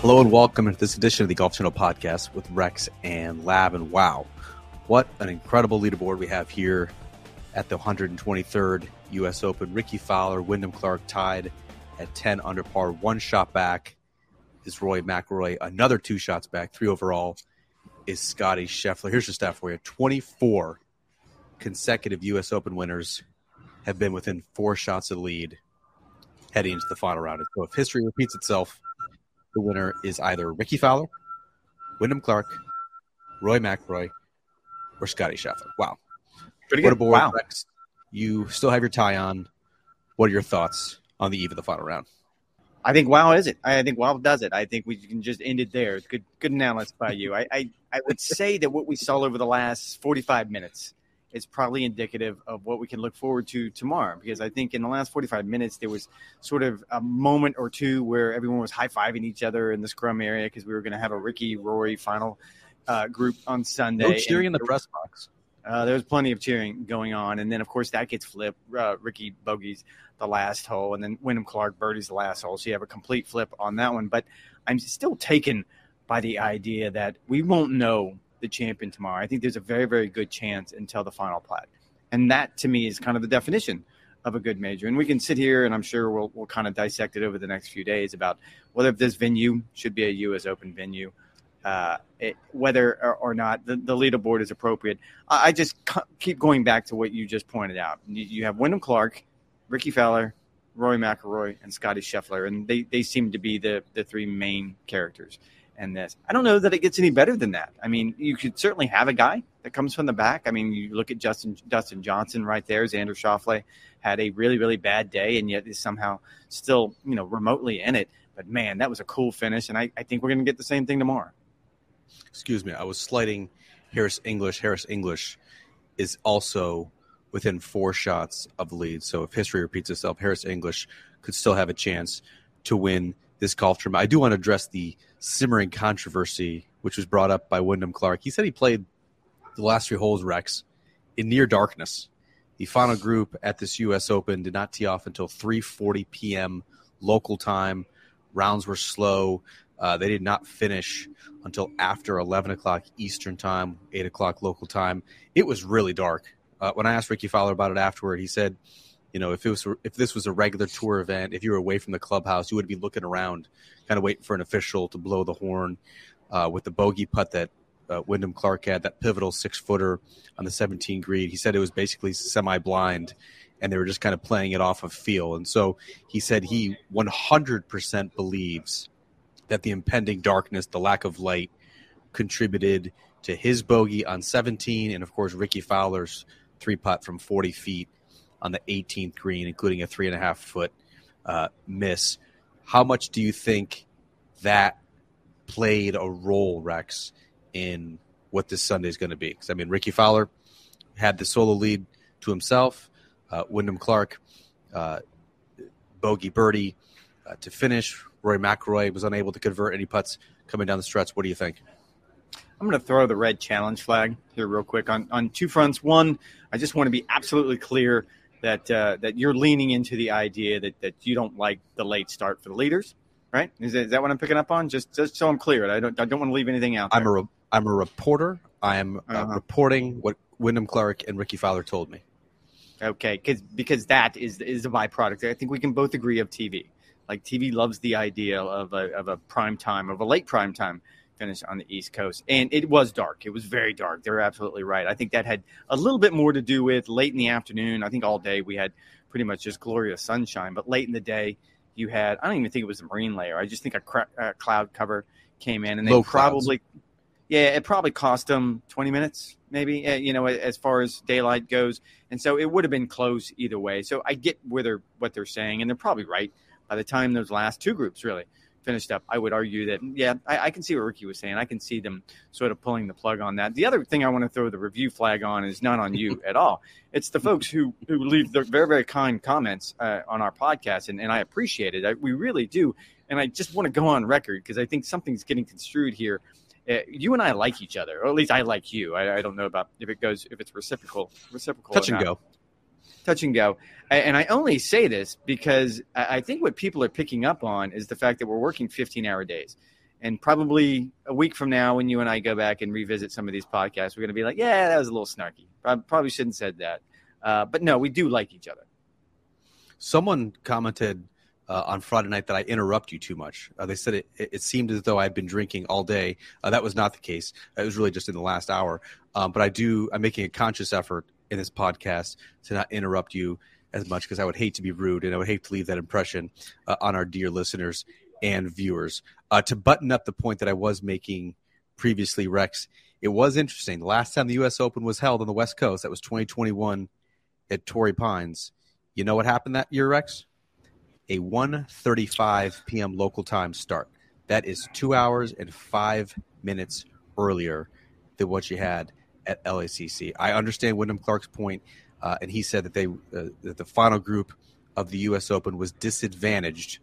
Hello and welcome to this edition of the Golf Channel podcast with Rex and Lav. And wow, what an incredible leaderboard we have here at the 123rd U.S. Open. Rickie Fowler, Wyndham Clark tied at 10 under par, one shot back is Rory McIlroy, another two shots back, three overall is Scottie Scheffler. Here's your stat for you 24 consecutive U.S. Open winners have been within four shots of the lead heading into the final round. So if history repeats itself, the winner is either Rickie Fowler, Wyndham Clark, Rory McIlroy, or Scottie Scheffler. Wow. Pretty What good. a board, wow. Rex. You still have your tie on. What are your thoughts on the eve of the final round? I think wow is it. I think wow does it. I think we can just end it there. It's good good analysis by you. I, I, I would say that what we saw over the last 45 minutes is probably indicative of what we can look forward to tomorrow. Because I think in the last 45 minutes there was sort of a moment or two where everyone was high fiving each other in the scrum area because we were going to have a Rickie Rory final uh, group on Sunday. No cheering in the press box. Uh, there was plenty of cheering going on, and then of course that gets flipped. Uh, Rickie bogeys the last hole, and then Wyndham Clark birdies the last hole. So you have a complete flip on that one. But I'm still taken by the idea that we won't know the champion tomorrow. I think there's a very, very good chance until the final plat, and that to me is kind of the definition of a good major. And we can sit here, and I'm sure we'll we'll kind of dissect it over the next few days about whether this venue should be a U.S. Open venue. Uh, it, whether or, or not the, the leaderboard is appropriate. I, I just c- keep going back to what you just pointed out. You, you have Wyndham Clark, Rickie Fowler, Rory McIlroy, and Scottie Scheffler, and they, they seem to be the, the three main characters in this. I don't know that it gets any better than that. I mean, you could certainly have a guy that comes from the back. I mean, you look at Justin Dustin Johnson right there. Xander Schauffele had a really really bad day, and yet is somehow still you know remotely in it. But man, that was a cool finish, and I, I think we're going to get the same thing tomorrow. Excuse me. I was slighting Harris English. Harris English is also within four shots of the lead. So if history repeats itself, Harris English could still have a chance to win this golf tournament. I do want to address the simmering controversy which was brought up by Wyndham Clark. He said he played the last three holes, Rex, in near darkness. The final group at this U.S. Open did not tee off until 3:40 p.m. local time. Rounds were slow. Uh, they did not finish until after 11 o'clock Eastern time, 8 o'clock local time. It was really dark. Uh, when I asked Rickie Fowler about it afterward, he said, you know, if it was if this was a regular tour event, if you were away from the clubhouse, you would be looking around, kind of waiting for an official to blow the horn. Uh, with the bogey putt that uh, Wyndham Clark had, that pivotal six footer on the 17 green, he said it was basically semi blind, and they were just kind of playing it off of feel. And so he said he 100% believes that the impending darkness, the lack of light, contributed to his bogey on 17, and of course Rickie Fowler's three putt from 40 feet on the 18th green, including a three and a half foot uh, miss. How much do you think that played a role, Rex, in what this Sunday is going to be? Because I mean, Rickie Fowler had the solo lead to himself. Uh, Wyndham Clark, uh, bogey birdie uh, to finish. Rory McIlroy was unable to convert any putts coming down the stretch. What do you think? I'm going to throw the red challenge flag here real quick on, on two fronts. One, I just want to be absolutely clear that uh, that you're leaning into the idea that, that you don't like the late start for the leaders, right? Is that, is that what I'm picking up on? Just just so I'm clear, I don't I don't want to leave anything out. I'm there. a re- I'm a reporter. I am uh, Uh-huh. reporting what Wyndham Clark and Rickie Fowler told me. Okay, because because that is is a byproduct. I think we can both agree of TV. Like TV loves the idea of a of a prime time of a late prime time finish on the East Coast, and it was dark. It was very dark. They're absolutely right. I think that had a little bit more to do with late in the afternoon. I think all day we had pretty much just glorious sunshine, but late in the day you had I don't even think it was a marine layer. I just think a cra- uh, cloud cover came in, and they Low clouds. probably yeah, it probably cost them 20 minutes, maybe, uh, you know, as far as daylight goes. And so it would have been close either way. So I get where they're, what they're saying, and they're probably right. By the time those last two groups really finished up, I would argue that, yeah, I, I can see what Rickie was saying. I can see them sort of pulling the plug on that. The other thing I want to throw the review flag on is not on you at all. It's the folks who, who leave their very, very kind comments uh, on our podcast, and, and I appreciate it. I, we really do. And I just want to go on record because I think something's getting construed here uh, you and I like each other, or at least I like you. I, I don't know about if it goes if it's reciprocal, reciprocal. Touch and go. Touch and go. And I only say this because I think what people are picking up on is the fact that we're working 15 hour days. And probably a week from now, when you and I go back and revisit some of these podcasts, we're going to be like, yeah, that was a little snarky. I probably shouldn't have said that. Uh, but no, we do like each other. Someone commented uh, on Friday night that I interrupt you too much. Uh, they said it, it seemed as though I'd been drinking all day. Uh, that was not the case. It was really just in the last hour. Um, but I do. I'm making a conscious effort in this podcast to not interrupt you as much because I would hate to be rude and I would hate to leave that impression uh, on our dear listeners and viewers. Uh, to button up the point that I was making previously, Rex, it was interesting. The last time the U.S. Open was held on the West Coast, that was 2021 at Torrey Pines. You know what happened that year, Rex? a 1:35 p.m. local time start. That is two hours and five minutes earlier than what you had at LACC. I understand Wyndham Clark's point, uh, and he said that they uh, that the final group of the U.S. Open was disadvantaged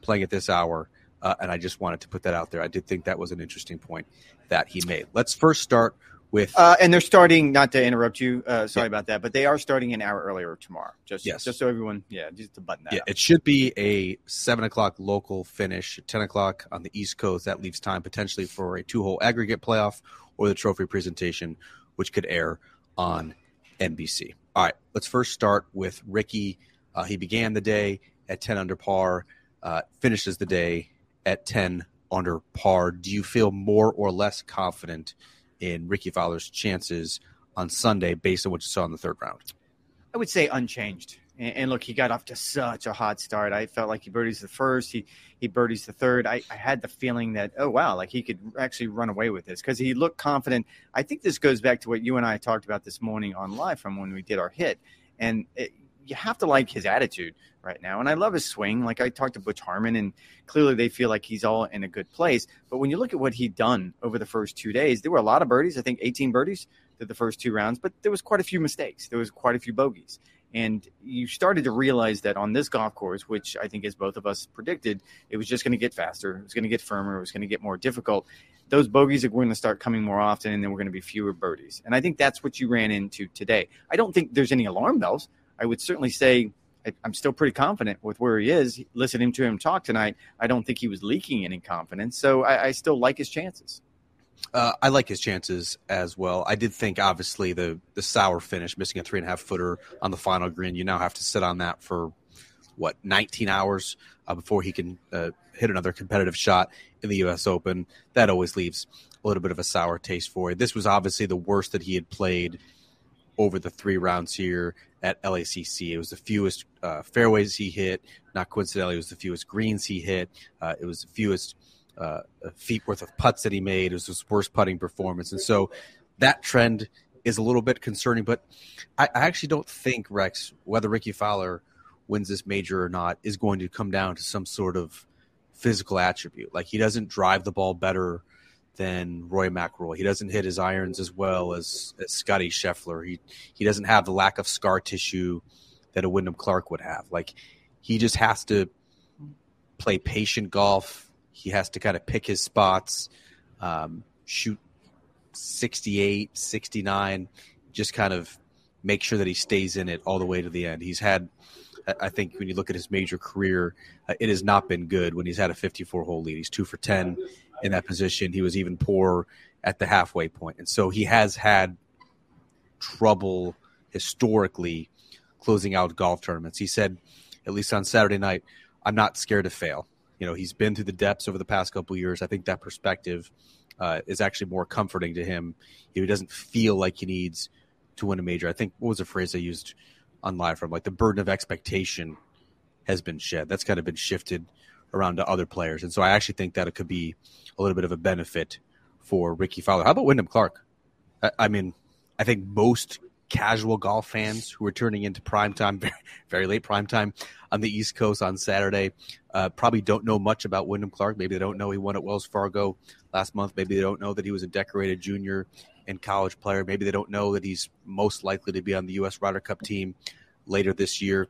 playing at this hour, uh, and I just wanted to put that out there. I did think that was an interesting point that he made. Let's first start with uh, and they're starting not to interrupt you uh, sorry yeah. about that but they are starting an hour earlier tomorrow just yes. just so everyone yeah just to button that yeah up. it should be a seven o'clock local finish 10 o'clock on the east coast that leaves time potentially for a two hole aggregate playoff or the trophy presentation which could air on nbc all right let's first start with rickie uh, he began the day at 10 under par uh, finishes the day at 10 under par do you feel more or less confident in Rickie Fowler's chances on Sunday based on what you saw in the third round? I would say unchanged. And, and look, he got off to such a hot start. I felt like he birdies the first, he he birdies the third. I, I had the feeling that oh wow, like he could actually run away with this because he looked confident. I think this goes back to what you and I talked about this morning on live from when we did our hit, and it, you have to like his attitude right now. And I love his swing. Like I talked to Butch Harmon, and clearly they feel like he's all in a good place. But when you look at what he'd done over the first two days, there were a lot of birdies. I think 18 birdies did the first two rounds, but there was quite a few mistakes. There was quite a few bogeys. And you started to realize that on this golf course, which I think as both of us predicted, it was just going to get faster, it was going to get firmer, it was going to get more difficult. Those bogeys are going to start coming more often, and then we're going to be fewer birdies. And I think that's what you ran into today. I don't think there's any alarm bells. I would certainly say I'm still pretty confident with where he is. Listening to him talk tonight, I don't think he was leaking any confidence. So I, I still like his chances. Uh, I like his chances as well. I did think, obviously, the the sour finish, missing a three and a half footer on the final green. You now have to sit on that for what 19 hours uh, before he can uh, hit another competitive shot in the U.S. Open. That always leaves a little bit of a sour taste for you. This was obviously the worst that he had played over the three rounds here at LACC. It was the fewest uh, fairways he hit. Not coincidentally, it was the fewest greens he hit. Uh, it was the fewest uh, feet worth of putts that he made. It was his worst putting performance, and so that trend is a little bit concerning. But I, I actually don't think Rex, whether Rickie Fowler wins this major or not, is going to come down to some sort of physical attribute. Like he doesn't drive the ball better than Rory McIlroy. He doesn't hit his irons as well as, as Scottie Scheffler. He he doesn't have the lack of scar tissue that a Wyndham Clark would have. Like he just has to play patient golf. He has to kind of pick his spots, um, shoot 68, 69, just kind of make sure that he stays in it all the way to the end. He's had, I think, when you look at his major career, uh, it has not been good when he's had a 54 hole lead. He's two for 10 in that position. He was even poor at the halfway point. And so he has had trouble historically closing out golf tournaments. He said, at least on Saturday night, I'm not scared to fail. You know, he's been through the depths over the past couple years. I think that perspective uh, is actually more comforting to him. He doesn't feel like he needs to win a major. I think what was the phrase I used on live from like the burden of expectation has been shed. That's kind of been shifted around to other players. And so I actually think that it could be a little bit of a benefit for Rickie Fowler. How about Wyndham Clark? I, I mean, I think most casual golf fans who are turning into prime time, very, very late prime time on the East Coast on Saturday, uh, probably don't know much about Wyndham Clark. Maybe they don't know he won at Wells Fargo last month. Maybe they don't know that he was a decorated junior and college player. Maybe they don't know that he's most likely to be on the U.S. Ryder Cup team later this year.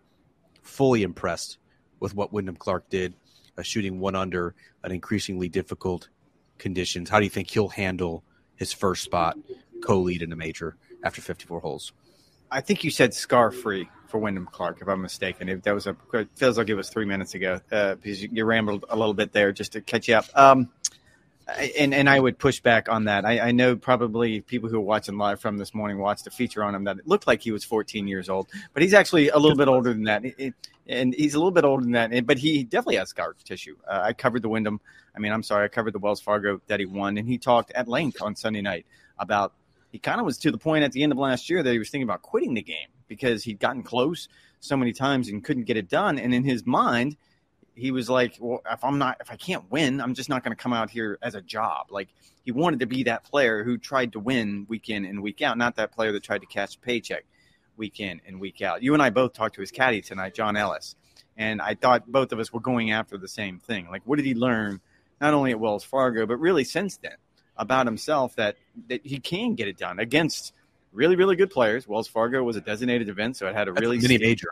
Fully impressed with what Wyndham Clark did uh, shooting one under an increasingly difficult conditions. How do you think he'll handle his first spot co-lead in a major after 54 holes? I think you said scar free for Wyndham Clark, if I'm mistaken. If that was a feels like it was three minutes ago uh, because you, you, rambled a little bit there just to catch you up. Um, and and I would push back on that. I, I, know probably people who are watching live from this morning watched a feature on him that it looked like he was 14 years old, but he's actually a little bit older than that. It, it, and he's a little bit older than that, but he definitely has scar tissue. Uh, I covered the Wyndham. I mean, I'm sorry, I covered the Wells Fargo that he won, and he talked at length on Sunday night about. He kind of was to the point at the end of last year that he was thinking about quitting the game because he'd gotten close so many times and couldn't get it done. And in his mind, he was like, well, if I'm not, if I can't win, I'm just not going to come out here as a job. Like he wanted to be that player who tried to win week in and week out, not that player that tried to catch a paycheck week in and week out. You and I both talked to his caddy tonight, John Ellis, and I thought both of us were going after the same thing. Like, what did he learn, not only at Wells Fargo, but really since then about himself that that he can get it done against really, really good players. Wells Fargo was a designated event, so it had a really mini major.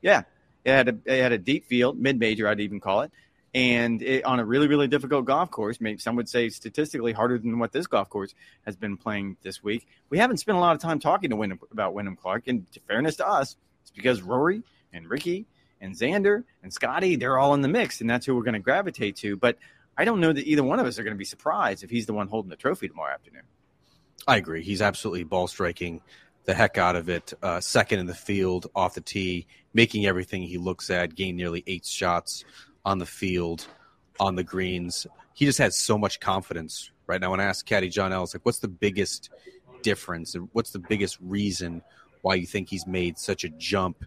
Yeah, it had a it had a deep field, mid major, I'd even call it, and it, on a really really difficult golf course. Maybe some would say statistically harder than what this golf course has been playing this week. We haven't spent a lot of time talking to Wyndham about Wyndham Clark, and to fairness to us, it's because Rory and Rickie and Xander and Scottie they're all in the mix, and that's who we're going to gravitate to. But I don't know that either one of us are going to be surprised if he's the one holding the trophy tomorrow afternoon. I agree. He's absolutely ball striking the heck out of it. Uh, second in the field off the tee, making everything he looks at, gained nearly eight shots on the field, on the greens. He just has so much confidence right now. When I asked Caddy John Ellis, like, what's the biggest difference and what's the biggest reason why you think he's made such a jump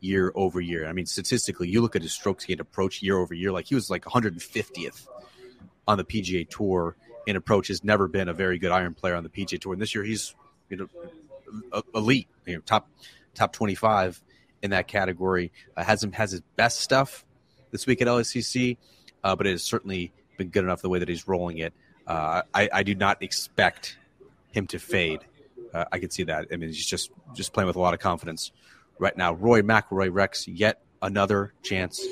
year over year? I mean, statistically, you look at his strokes gained approach year over year, like he was like 150th on the PGA Tour in approach. Has never been a very good iron player on the PGA Tour, and this year he's you know elite, you know, top top 25 in that category. Uh, has him has his best stuff this week at LACC, uh, but it has certainly been good enough the way that he's rolling it. Uh, I, I, do not expect him to fade. Uh, I can see that. I mean, he's just just playing with a lot of confidence right now. Rory McIlroy Rex yet another chance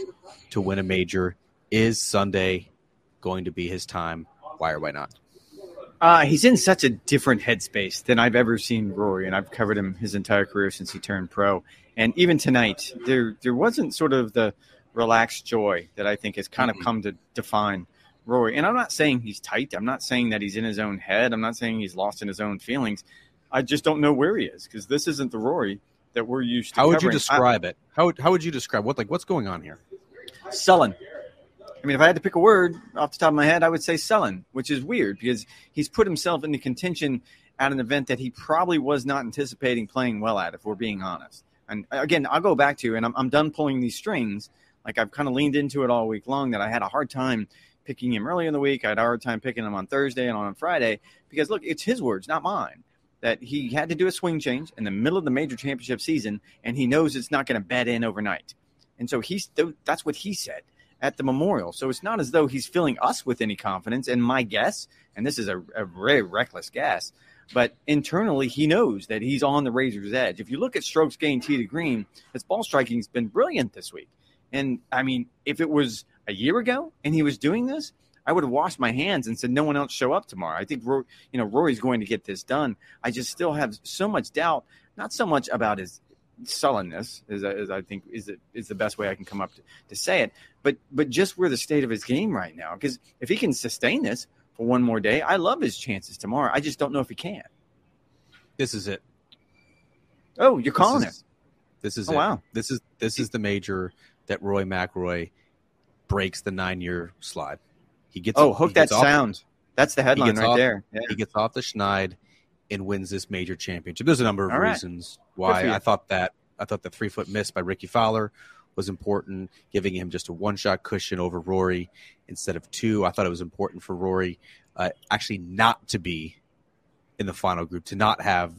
to win a major. Is Sunday going to be his time? Why or why not? Uh, he's in such a different headspace than I've ever seen Rory, and I've covered him his entire career since he turned pro. And even tonight, there there wasn't sort of the relaxed joy that I think has kind mm-hmm. of come to define Rory. And I'm not saying he's tight. I'm not saying that he's in his own head. I'm not saying he's lost in his own feelings. I just don't know where he is because this isn't the Rory that we're used to. How would you describe I, it? How how would you describe what like what's going on here? Sullen. I mean, if I had to pick a word off the top of my head, I would say sullen, which is weird because he's put himself into contention at an event that he probably was not anticipating playing well at, if we're being honest. And uh, again, I'll go back to, and I'm, I'm done pulling these strings. Like I've kind of leaned into it all week long that I had a hard time picking him early in the week. I had a hard time picking him on Thursday and on Friday because look, it's his words, not mine. That he had to do a swing change in the middle of the major championship season, and he knows it's not going to bed in overnight. And so he's that's what he said at the memorial. So it's not as though he's filling us with any confidence. And my guess, and this is a, a very reckless guess, but internally he knows that he's on the razor's edge. If you look at strokes gained tee to green, his ball striking has been brilliant this week. And I mean, if it was a year ago and he was doing this, I would have washed my hands and said, "No one else show up tomorrow." I think you know Rory's going to get this done. I just still have so much doubt, not so much about his sullenness is, is I think is is the best way I can come up to, to say it. But but just where the state of his game right now, because if he can sustain this for one more day, I love his chances tomorrow. I just don't know if he can. This is it. Oh, you're calling this is, it. This is oh, it. wow. This is this is the major that Rory McIlroy breaks the nine year slide. He gets oh hook that sound. That's the headline right off, there. Yeah. He gets off the schneid and wins this major championship. There's a number of All reasons right. why I thought that I thought the three foot miss by Rickie Fowler was important, giving him just a one shot cushion over Rory instead of two. I thought it was important for Rory uh, actually not to be in the final group, to not have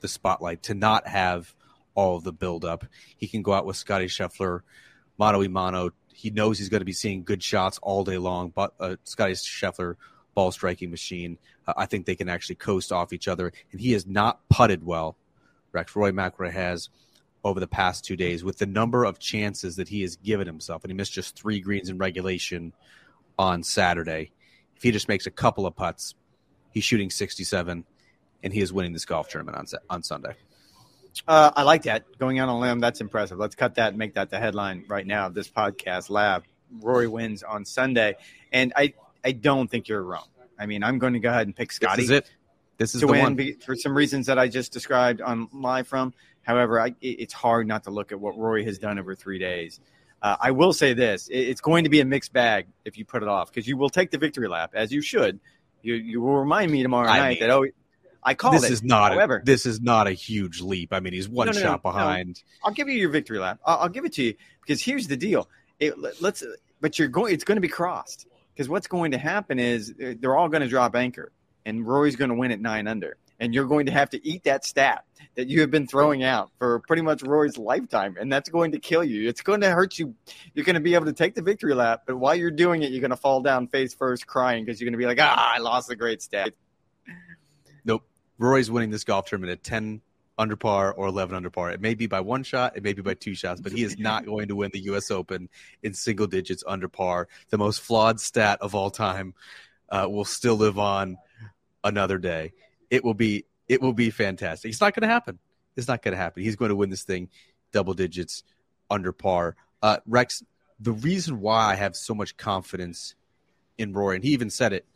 the spotlight, to not have all of the build up. He can go out with Scottie Scheffler, mano a mano. He knows he's going to be seeing good shots all day long, but uh, Scottie Scheffler ball striking machine. Uh, I think they can actually coast off each other. And he has not putted well. Rex Rory McIlroy has over the past two days with the number of chances that he has given himself. And he missed just three greens in regulation on Saturday. If he just makes a couple of putts, he's shooting 67 and he is winning this golf tournament on, on Sunday. Uh, I like that. Going out on a limb, that's impressive. Let's cut that and make that the headline right now of this podcast Lav. Rory wins on Sunday. And I I don't think you're wrong. I mean, I'm going to go ahead and pick Scottie. This is it. This is to the win one. for some reasons that I just described on live from. However, I, it's hard not to look at what Rory has done over three days. Uh, I will say this: it- it's going to be a mixed bag if you put it off because you will take the victory lap as you should. You you will remind me tomorrow I night mean, that oh, I called This it. is not. However, a, this is not a huge leap. I mean, he's one No, no, shot no. behind. I'll give you your victory lap. I'll, I'll give it to you because here's the deal. It, let- let's, but you're going. It's going to be crossed because what's going to happen is uh, they're all going to drop anchor, and Rory's going to win at nine under, and you're going to have to eat that stat that you have been throwing out for pretty much Rory's lifetime, and that's going to kill you. It's going to hurt you. You're going to be able to take the victory lap, but while you're doing it, you're going to fall down face first, crying because you're going to be like, ah, I lost a great stat. Nope. Rory's winning this golf tournament at 10 under par or 11 under par. It may be by one shot, it may be by two shots, but he is not going to win the U.S. Open in single digits under par. The most flawed stat of all time uh, will still live on another day. It will be it will be fantastic. It's not going to happen. It's not going to happen. He's going to win this thing double digits under par. Uh, Rex, the reason why I have so much confidence in Rory, and he even said it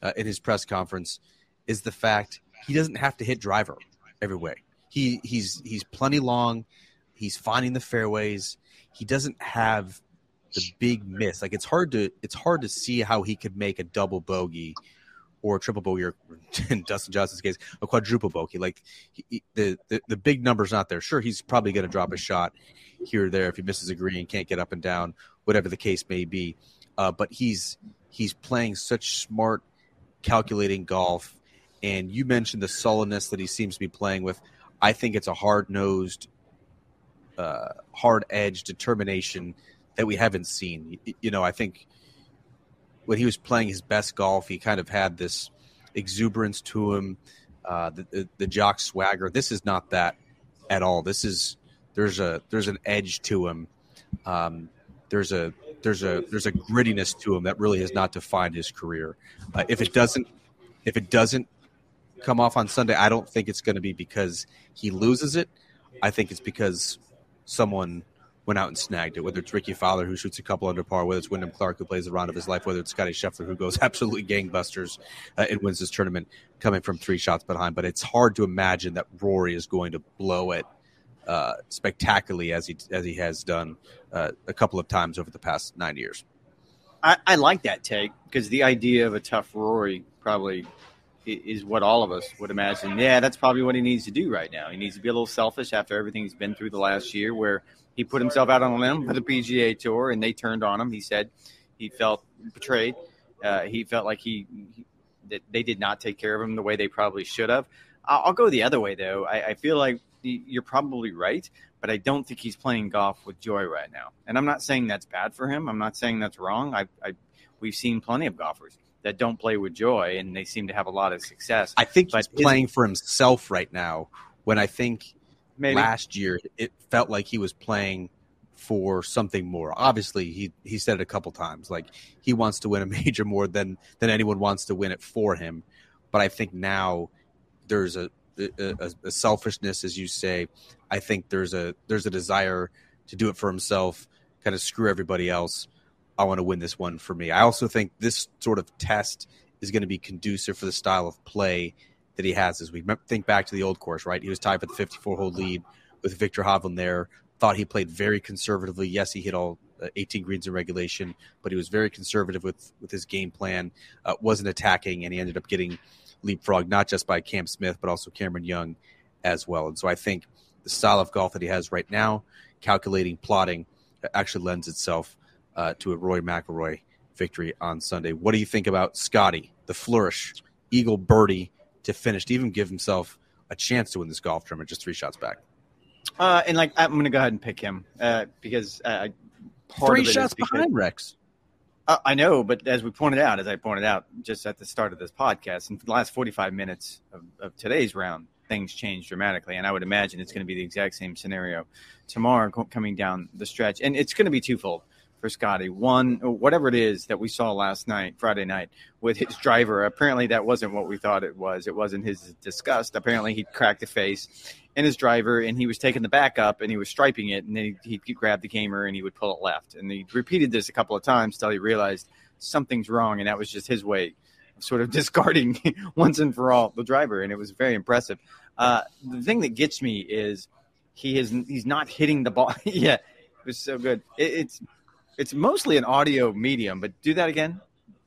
uh, in his press conference, is the fact he doesn't have to hit driver every way. He he's he's plenty long. He's finding the fairways. He doesn't have the big miss. Like it's hard to it's hard to see how he could make a double bogey or a triple bogey, or in Dustin Johnson's case, a quadruple bogey. Like he, he- the, the the big number's not there. Sure, he's probably going to drop a shot here or there if he misses a green, can't get up and down, whatever the case may be. Uh, but he's he's playing such smart, calculating golf. And you mentioned the sullenness that he seems to be playing with. I think it's a hard nosed, uh, hard edged determination that we haven't seen. You know, I think when he was playing his best golf, he kind of had this exuberance to him, uh, the, the the jock swagger. This is not that at all. This is there's a there's an edge to him. Um, there's a there's a there's a grittiness to him that really has not defined his career. Uh, if it doesn't if it doesn't come off on Sunday, I don't think it's going to be because he loses it. I think it's because someone went out and snagged it. Whether it's Rickie Fowler who shoots a couple under par, whether it's Wyndham Clark who plays the round of his life, whether it's Scottie Scheffler who goes absolutely gangbusters uh, and wins this tournament coming from three shots behind. But it's hard to imagine that Rory is going to blow it uh, spectacularly as he as he has done uh, a couple of times over the past nine years. I, I like that take because the idea of a tough Rory probably is what all of us would imagine. Yeah, that's probably what he needs to do right now. He needs to be a little selfish after everything he's been through the last year, where he put himself out on a limb for the PGA Tour and they turned on him. He said he felt betrayed. Uh, he felt like he, he that they did not take care of him the way they probably should have. I'll, I'll go the other way though. I, I feel like you're probably right, but I don't think he's playing golf with joy right now. And I'm not saying that's bad for him. I'm not saying that's wrong. I, I we've seen plenty of golfers that don't play with joy, and they seem to have a lot of success. I think But he's playing for himself right now. When I think Maybe last year it felt like he was playing for something more. Obviously, he he said it a couple times, like he wants to win a major more than than anyone wants to win it for him. But I think now there's a a, a, a selfishness, as you say. I think there's a there's a desire to do it for himself, kind of screw everybody else. I want to win this one for me. I also think this sort of test is going to be conducive for the style of play that he has. As we think back to the old course, right? He was tied for the 54 hole lead with Viktor Hovland there. Thought he played very conservatively. Yes, he hit all uh, 18 greens in regulation, but he was very conservative with with his game plan. Uh, wasn't attacking, and he ended up getting leapfrogged not just by Cam Smith but also Cameron Young as well. And so I think the style of golf that he has right now, calculating, plotting, actually lends itself uh, to a Rory McIlroy victory on Sunday. What do you think about Scottie, the flourish, eagle birdie to finish, to even give himself a chance to win this golf tournament, just three shots back? uh, and like I'm going to go ahead and pick him uh, because uh, part three of it is shots because- behind Rex. Uh, I know, but as we pointed out, as I pointed out just at the start of this podcast, in the last 45 minutes of, of today's round, things changed dramatically. And I would imagine it's going to be the exact same scenario tomorrow co- coming down the stretch. And it's going to be twofold for Scottie. One, whatever it is that we saw last night, Friday night, with his driver, apparently that wasn't what we thought it was. It wasn't his disgust. Apparently he cracked a face in his driver and he was taking the back up and he was striping it and then he, he'd grab the gamer and he would pull it left. And he repeated this a couple of times till he realized something's wrong, and that was just his way of sort of discarding once and for all the driver, and it was very impressive. Uh, the thing that gets me is he is he's not hitting the ball. yeah, it was so good. It, it's it's mostly an audio medium, but do that again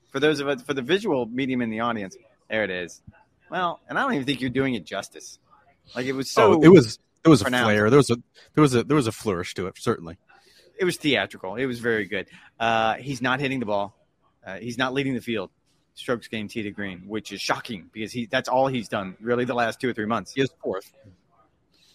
for those of us for the visual medium in the audience. There it is. Well, and I don't even think you're doing it justice. Like it was so. Oh, it was it was a pronounced. flair. There was a there was a there was a flourish to it. Certainly. It was theatrical. It was very good. Uh, he's not hitting the ball. Uh, he's not leading the field. Strokes gained tee to green, which is shocking because he that's all he's done really the last two or three months. He is fourth.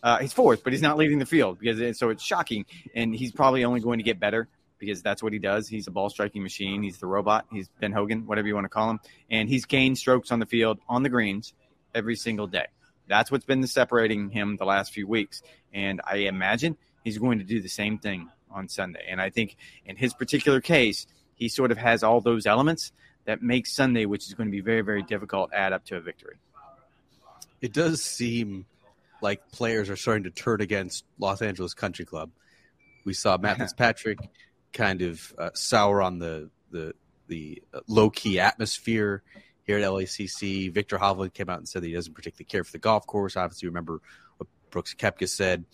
Uh, he's fourth, but he's not leading the field because so it's shocking, and he's probably only going to get better because that's what he does. He's a ball striking machine. He's the robot. He's Ben Hogan, whatever you want to call him, and he's gained strokes on the field on the greens every single day. That's what's been separating him the last few weeks, and I imagine he's going to do the same thing on Sunday. And I think in his particular case, he sort of has all those elements that make Sunday, which is going to be very, very difficult, add up to a victory. It does seem like players are starting to turn against Los Angeles Country Club. We saw Matt Fitzpatrick kind of uh, sour on the the the low key atmosphere here at LACC. Viktor Hovland came out and said that he doesn't particularly care for the golf course. Obviously, remember what Brooks Koepka said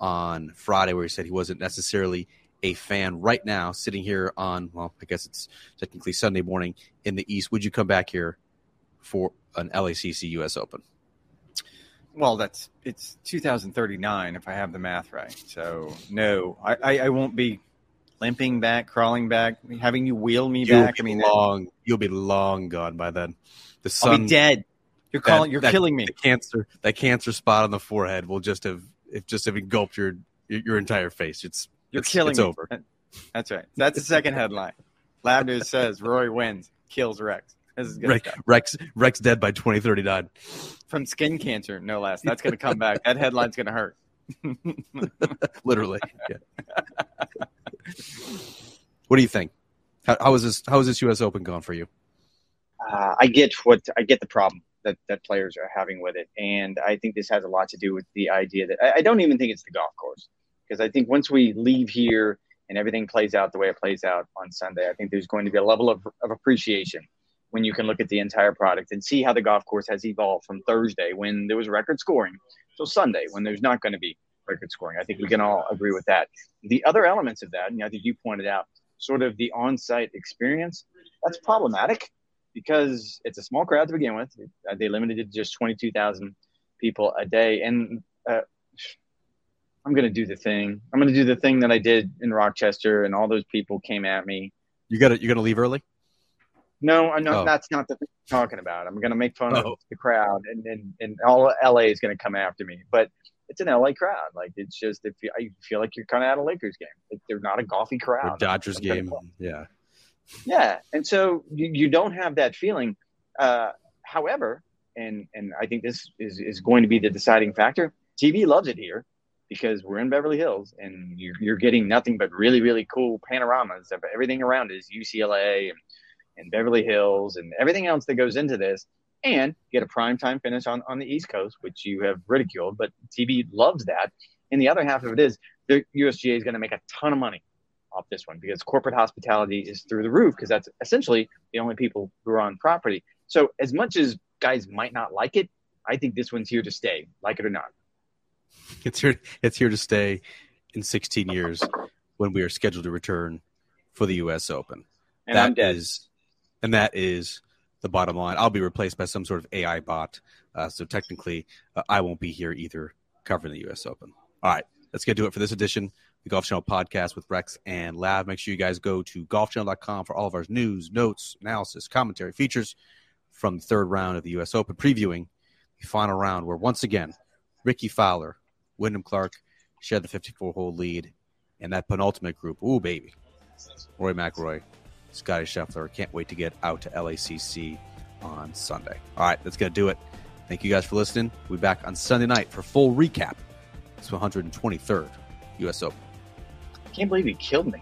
on Friday, where he said he wasn't necessarily a fan right now, sitting here on well, I guess it's technically Sunday morning in the East. Would you come back here for an LACC U.S. Open? Well, that's it's 2039 if I have the math right. So no, I, I, I won't be limping back, crawling back, having you wheel me You'll back. I mean, long. You'll be long gone by then. The I'll sun, be dead. You're that- calling. You're that- killing me. Cancer, that cancer spot on the forehead will just have, if just have engulfed your your, your entire face. It's You're it's, killing It's me. over. That's right. That's the second headline. Lav News says Rory wins, kills Rex. This is good Rex, stuff. Rex Rex dead by 2039. From skin cancer, no less. That's going to come back. That headline's going to hurt. Literally. Yeah. what do you think? How, how is this? How is this U.S. Open going for you? uh, I get what I get the problem that, that players are having with it, and I think this has a lot to do with the idea that I, I don't even think it's the golf course because I think once we leave here and everything plays out the way it plays out on Sunday, I think there's going to be a level of, of appreciation when you can look at the entire product and see how the golf course has evolved from Thursday when there was record scoring till Sunday when there's not going to be record scoring. I think we can all agree with that. The other elements of that, and I think you pointed out, sort of the on-site experience, that's problematic because it's a small crowd to begin with. Uh, They limited it to just 22,000 people a day. And uh, I'm going to do the thing. I'm going to do the thing that I did in Rochester, and all those people came at me. You got to You got to leave early. No, I know Oh. that's not the thing I'm talking about. I'm going to make fun Oh. of the crowd, and, and, and all LA is going to come after me. But it's an LA crowd. Like, it's just, if you, I feel like you're kind of at a Lakers game. Like, they're not a golfy Or crowd. Dodgers I'm gonna game. Yeah. Yeah, and so you, you don't have that feeling. Uh, however, and and I think this is is going to be the deciding factor. TV loves it here because we're in Beverly Hills, and you're you're getting nothing but really really cool panoramas of everything around is UCLA and, and Beverly Hills and everything else that goes into this. And get a prime time finish on, on the East Coast, which you have ridiculed, but TV loves that. And the other half of it is the USGA is going to make a ton of money off this one because corporate hospitality is through the roof because that's essentially the only people who are on property. So as much as guys might not like it, I think this one's here to stay, like it or not. It's here. It's here to stay in 16 years when we are scheduled to return for the U.S. Open. And That I'm dead. is- and that is the bottom line. I'll be replaced by some sort of AI bot. Uh, so technically, uh, I won't be here either covering the U.S. Open. All right, let's get to it for this edition, the Golf Channel podcast with Rex and Lav. Make sure you guys go to golfchannel.com for all of our news, notes, analysis, commentary, features from the third round of the U.S. Open, previewing the final round where once again, Rickie Fowler, Wyndham Clark shared the 54 hole lead, and that penultimate group, ooh, baby, Rory McIlroy, Scottie Scheffler. Can't wait to get out to LACC on Sunday. All right, that's going to do it. Thank you guys for listening. We'll be back on Sunday night for full recap. It's 123rd U.S. Open. I can't believe he killed me.